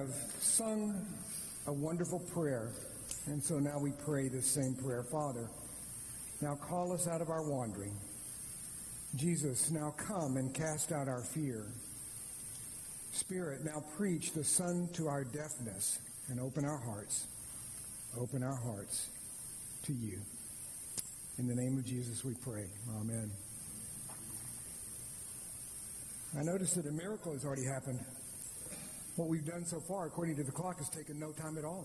have sung a wonderful prayer, and so now we pray this same prayer. Father, now call us out of our wandering. Jesus, now come and cast out our fear. Spirit, now preach the Son to our deafness and open our hearts. Open our hearts to you. In the name of Jesus we pray. Amen. I notice that a miracle has already happened. What we've done so far, according to the clock, has taken no time at all.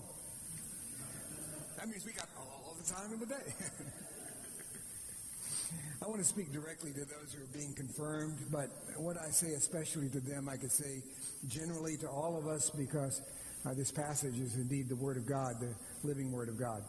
That means we got all the time in the day. I want to speak directly to those who are being confirmed, but what I say especially to them, I could say generally to all of us because uh, this passage is indeed the Word of God, the living Word of God.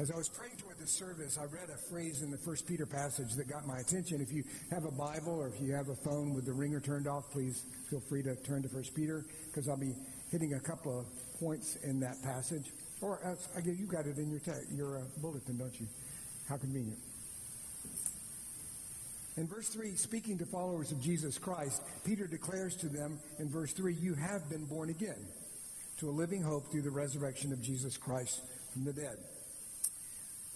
As I was praying toward this service, I read a phrase in the First Peter passage that got my attention. If you have a Bible or if you have a phone with the ringer turned off, please feel free to turn to First Peter because I'll be hitting a couple of points in that passage. Or uh, I guess you got it in your te- your uh, bulletin, don't you? How convenient. In verse 3, speaking to followers of Jesus Christ, Peter declares to them in verse 3, You have been born again to a living hope through the resurrection of Jesus Christ from the dead.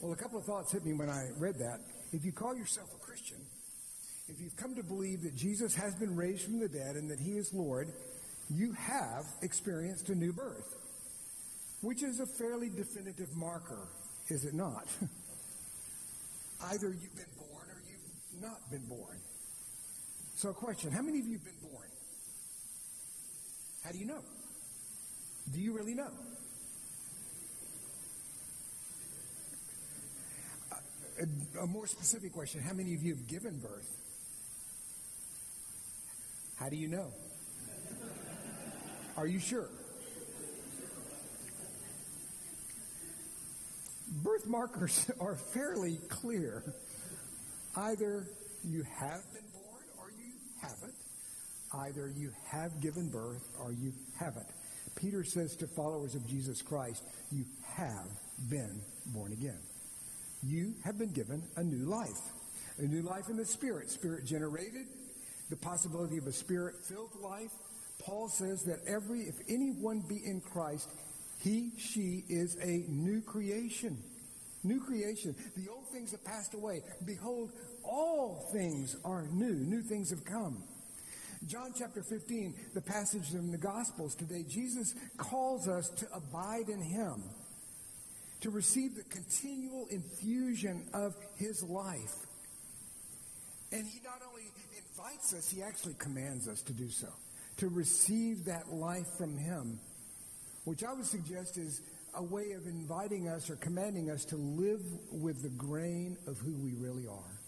Well, a couple of thoughts hit me when I read that. If you call yourself a Christian, if you've come to believe that Jesus has been raised from the dead and that he is Lord, you have experienced a new birth, which is a fairly definitive marker, is it not? Either you've been born or you've not been born. So, a question How many of you have been born? How do you know? Do you really know? A, a more specific question How many of you have given birth? How do you know? Are you sure? Birth markers are fairly clear. Either you have been born or you haven't. Either you have given birth or you haven't. Peter says to followers of Jesus Christ, you have been born again you have been given a new life. A new life in the Spirit, Spirit generated, the possibility of a Spirit filled life. Paul says that every, if anyone be in Christ, he, she is a new creation. New creation. The old things have passed away. Behold, all things are new. New things have come. John chapter 15, the passage in the Gospels today, Jesus calls us to abide in him to receive the continual infusion of his life. And he not only invites us, he actually commands us to do so, to receive that life from him, which I would suggest is a way of inviting us or commanding us to live with the grain of who we really are.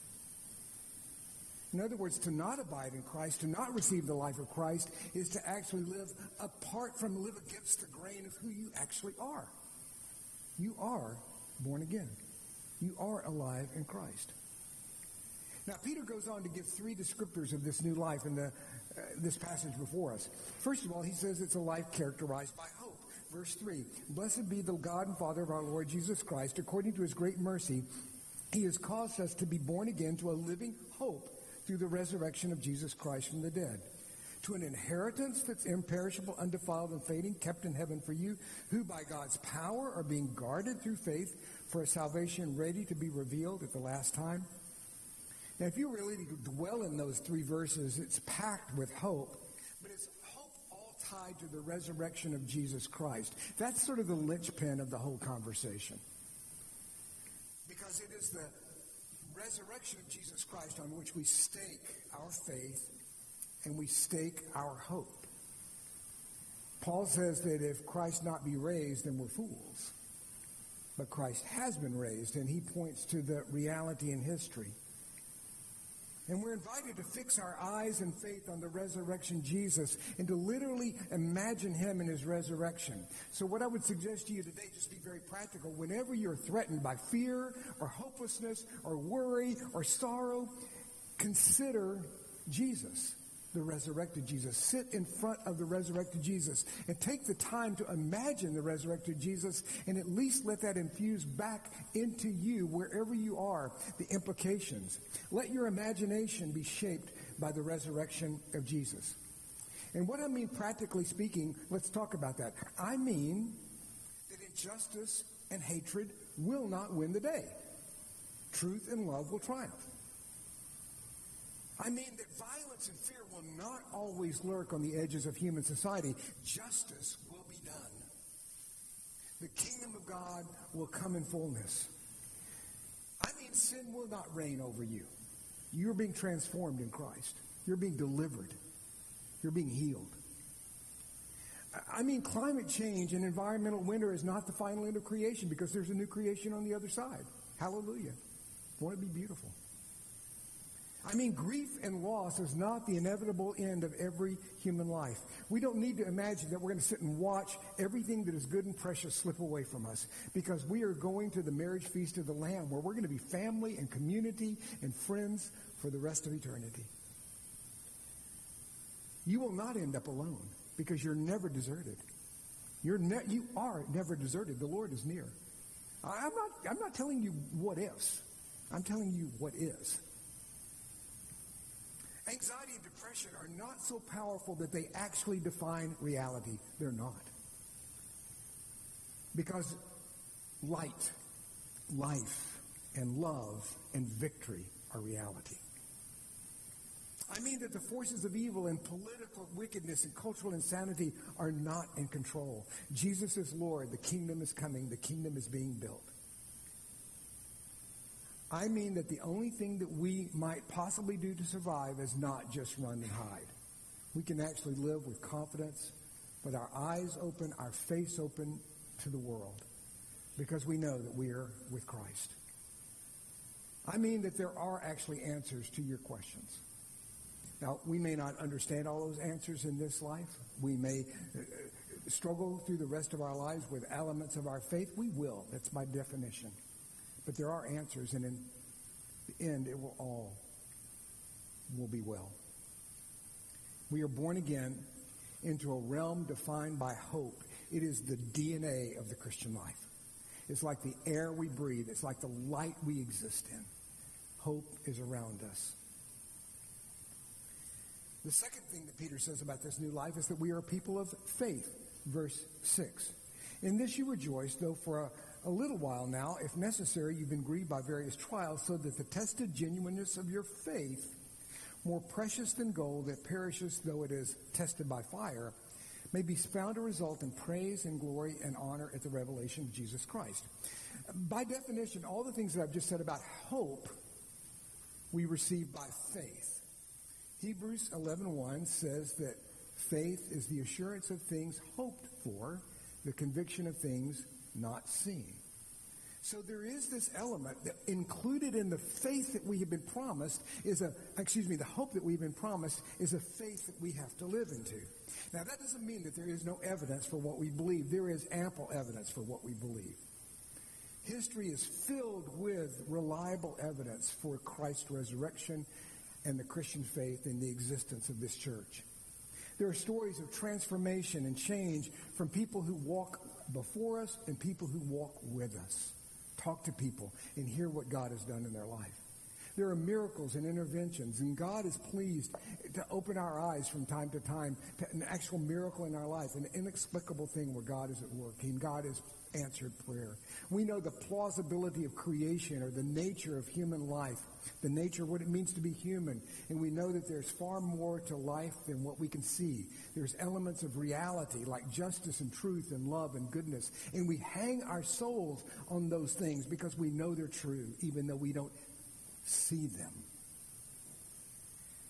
In other words, to not abide in Christ, to not receive the life of Christ, is to actually live apart from, live against the grain of who you actually are. You are born again. You are alive in Christ. Now, Peter goes on to give three descriptors of this new life in the, uh, this passage before us. First of all, he says it's a life characterized by hope. Verse 3 Blessed be the God and Father of our Lord Jesus Christ. According to his great mercy, he has caused us to be born again to a living hope through the resurrection of Jesus Christ from the dead to an inheritance that's imperishable, undefiled, and fading, kept in heaven for you, who by God's power are being guarded through faith for a salvation ready to be revealed at the last time. Now, if you really dwell in those three verses, it's packed with hope, but it's hope all tied to the resurrection of Jesus Christ. That's sort of the linchpin of the whole conversation. Because it is the resurrection of Jesus Christ on which we stake our faith and we stake our hope. Paul says that if Christ not be raised, then we're fools. But Christ has been raised, and he points to the reality in history. And we're invited to fix our eyes and faith on the resurrection Jesus and to literally imagine him in his resurrection. So, what I would suggest to you today, just be very practical. Whenever you're threatened by fear or hopelessness or worry or sorrow, consider Jesus the resurrected Jesus. Sit in front of the resurrected Jesus and take the time to imagine the resurrected Jesus and at least let that infuse back into you wherever you are the implications. Let your imagination be shaped by the resurrection of Jesus. And what I mean, practically speaking, let's talk about that. I mean that injustice and hatred will not win the day. Truth and love will triumph. I mean that violence and fear will not always lurk on the edges of human society. Justice will be done. The kingdom of God will come in fullness. I mean, sin will not reign over you. You're being transformed in Christ. You're being delivered. You're being healed. I mean, climate change and environmental winter is not the final end of creation because there's a new creation on the other side. Hallelujah. Won't it be beautiful? I mean, grief and loss is not the inevitable end of every human life. We don't need to imagine that we're going to sit and watch everything that is good and precious slip away from us because we are going to the marriage feast of the Lamb where we're going to be family and community and friends for the rest of eternity. You will not end up alone because you're never deserted. You're ne- you are never deserted. The Lord is near. I'm not, I'm not telling you what ifs. I'm telling you what is. Anxiety and depression are not so powerful that they actually define reality. They're not. Because light, life, and love and victory are reality. I mean that the forces of evil and political wickedness and cultural insanity are not in control. Jesus is Lord. The kingdom is coming. The kingdom is being built. I mean that the only thing that we might possibly do to survive is not just run and hide. We can actually live with confidence, with our eyes open, our face open to the world, because we know that we are with Christ. I mean that there are actually answers to your questions. Now, we may not understand all those answers in this life. We may uh, struggle through the rest of our lives with elements of our faith. We will. That's my definition. But there are answers, and in the end, it will all will be well. We are born again into a realm defined by hope. It is the DNA of the Christian life. It's like the air we breathe. It's like the light we exist in. Hope is around us. The second thing that Peter says about this new life is that we are people of faith. Verse 6. In this you rejoice, though for a, a little while now, if necessary, you've been grieved by various trials, so that the tested genuineness of your faith, more precious than gold that perishes though it is tested by fire, may be found to result in praise and glory and honor at the revelation of Jesus Christ. By definition, all the things that I've just said about hope, we receive by faith. Hebrews 11.1 says that faith is the assurance of things hoped for, the conviction of things not seen. So there is this element that included in the faith that we have been promised is a, excuse me, the hope that we've been promised is a faith that we have to live into. Now that doesn't mean that there is no evidence for what we believe. There is ample evidence for what we believe. History is filled with reliable evidence for Christ's resurrection and the Christian faith in the existence of this church. There are stories of transformation and change from people who walk before us and people who walk with us. Talk to people and hear what God has done in their life. There are miracles and interventions, and God is pleased to open our eyes from time to time to an actual miracle in our life, an inexplicable thing where God is at work, and God is answered prayer. We know the plausibility of creation or the nature of human life, the nature of what it means to be human. And we know that there's far more to life than what we can see. There's elements of reality like justice and truth and love and goodness. And we hang our souls on those things because we know they're true, even though we don't see them.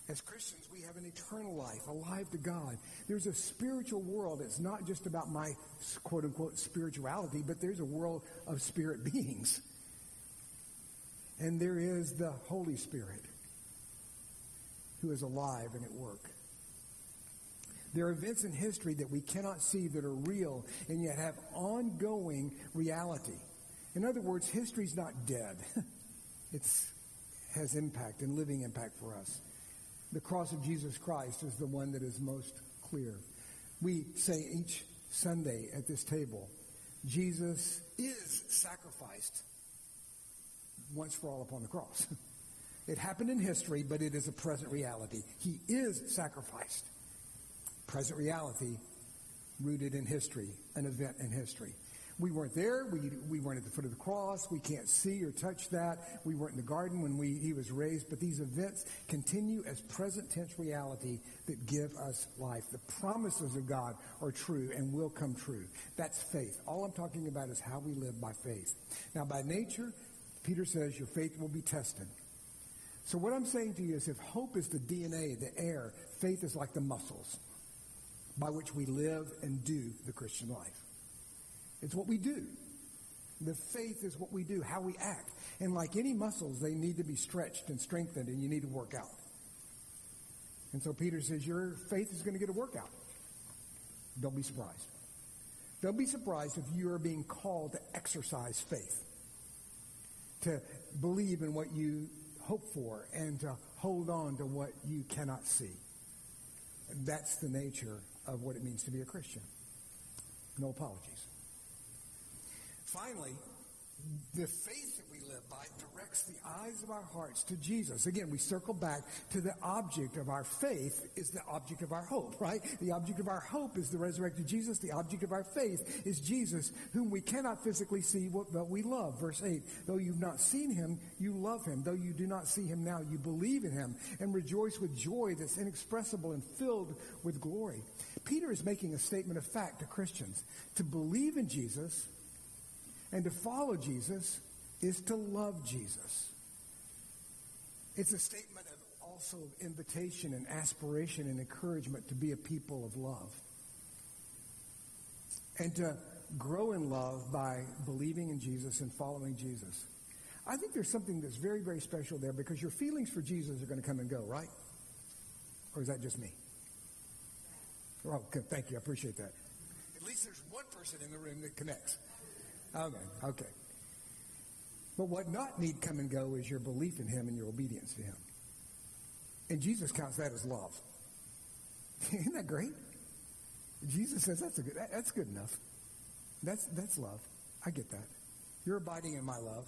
As Christians, we have an eternal life, alive to God. There's a spiritual world. It's not just about my quote unquote spirituality, but there's a world of spirit beings. And there is the Holy Spirit who is alive and at work. There are events in history that we cannot see that are real and yet have ongoing reality. In other words, history's not dead. it has impact and living impact for us the cross of Jesus Christ is the one that is most clear. We say each Sunday at this table, Jesus is sacrificed once for all upon the cross. It happened in history, but it is a present reality. He is sacrificed. present reality rooted in history, an event in history. We weren't there. We, we weren't at the foot of the cross. We can't see or touch that. We weren't in the garden when we, he was raised. But these events continue as present tense reality that give us life. The promises of God are true and will come true. That's faith. All I'm talking about is how we live by faith. Now, by nature, Peter says your faith will be tested. So what I'm saying to you is if hope is the DNA, the air, faith is like the muscles by which we live and do the Christian life. It's what we do. The faith is what we do, how we act. And like any muscles, they need to be stretched and strengthened, and you need to work out. And so Peter says, Your faith is going to get a workout. Don't be surprised. Don't be surprised if you are being called to exercise faith, to believe in what you hope for, and to hold on to what you cannot see. That's the nature of what it means to be a Christian. No apologies. Finally, the faith that we live by directs the eyes of our hearts to Jesus. Again, we circle back to the object of our faith is the object of our hope, right? The object of our hope is the resurrected Jesus. The object of our faith is Jesus, whom we cannot physically see, but we love. Verse 8, though you've not seen him, you love him. Though you do not see him now, you believe in him and rejoice with joy that's inexpressible and filled with glory. Peter is making a statement of fact to Christians. To believe in Jesus and to follow Jesus is to love Jesus. It's a statement of also invitation and aspiration and encouragement to be a people of love. And to grow in love by believing in Jesus and following Jesus. I think there's something that's very, very special there because your feelings for Jesus are going to come and go, right? Or is that just me? Oh, good. Thank you. I appreciate that. At least there's one person in the room that connects. Okay, okay. But what not need come and go is your belief in him and your obedience to him. And Jesus counts that as love. Isn't that great? Jesus says that's a good that, that's good enough. That's that's love. I get that. You're abiding in my love.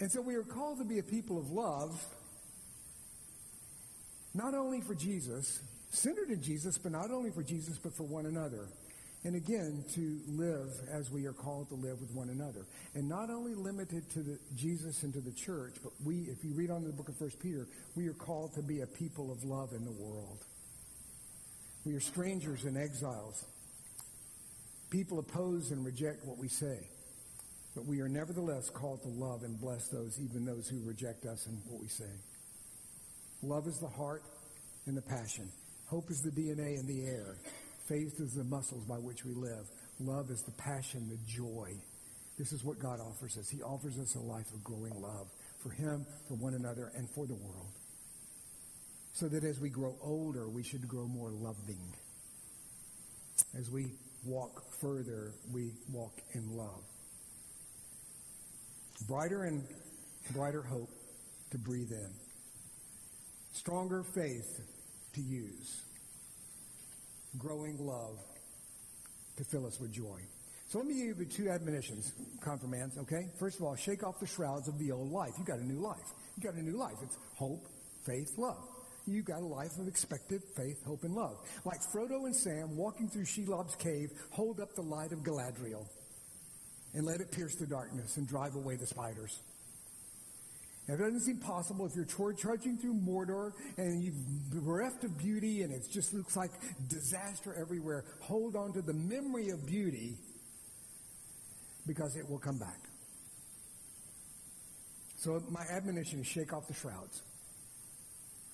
And so we are called to be a people of love, not only for Jesus, centered in Jesus, but not only for Jesus, but for one another. And again, to live as we are called to live with one another. And not only limited to the, Jesus and to the church, but we, if you read on in the book of 1 Peter, we are called to be a people of love in the world. We are strangers and exiles. People oppose and reject what we say. But we are nevertheless called to love and bless those, even those who reject us and what we say. Love is the heart and the passion. Hope is the DNA and the air. Faith is the muscles by which we live. Love is the passion, the joy. This is what God offers us. He offers us a life of growing love for Him, for one another, and for the world. So that as we grow older, we should grow more loving. As we walk further, we walk in love. Brighter and brighter hope to breathe in. Stronger faith to use growing love to fill us with joy. So let me give you two admonitions, confirmands, okay? First of all, shake off the shrouds of the old life. You got a new life. You got a new life. It's hope, faith, love. You got a life of expected faith, hope, and love. Like Frodo and Sam walking through Shelob's cave, hold up the light of Galadriel and let it pierce the darkness and drive away the spiders. Now, it doesn't seem possible if you're trudging through Mordor and you've bereft of beauty and it just looks like disaster everywhere. Hold on to the memory of beauty because it will come back. So my admonition is shake off the shrouds.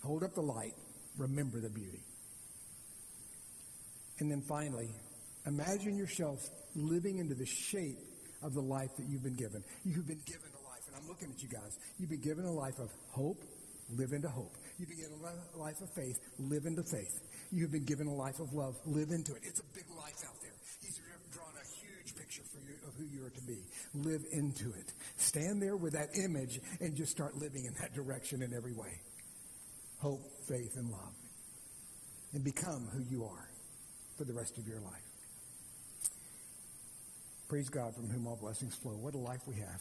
Hold up the light. Remember the beauty. And then finally, imagine yourself living into the shape of the life that you've been given. You've been given I'm looking at you guys. You've been given a life of hope, live into hope. You've been given a life of faith, live into faith. You've been given a life of love, live into it. It's a big life out there. He's drawn a huge picture for you of who you are to be. Live into it. Stand there with that image and just start living in that direction in every way. Hope, faith, and love. And become who you are for the rest of your life. Praise God from whom all blessings flow. What a life we have.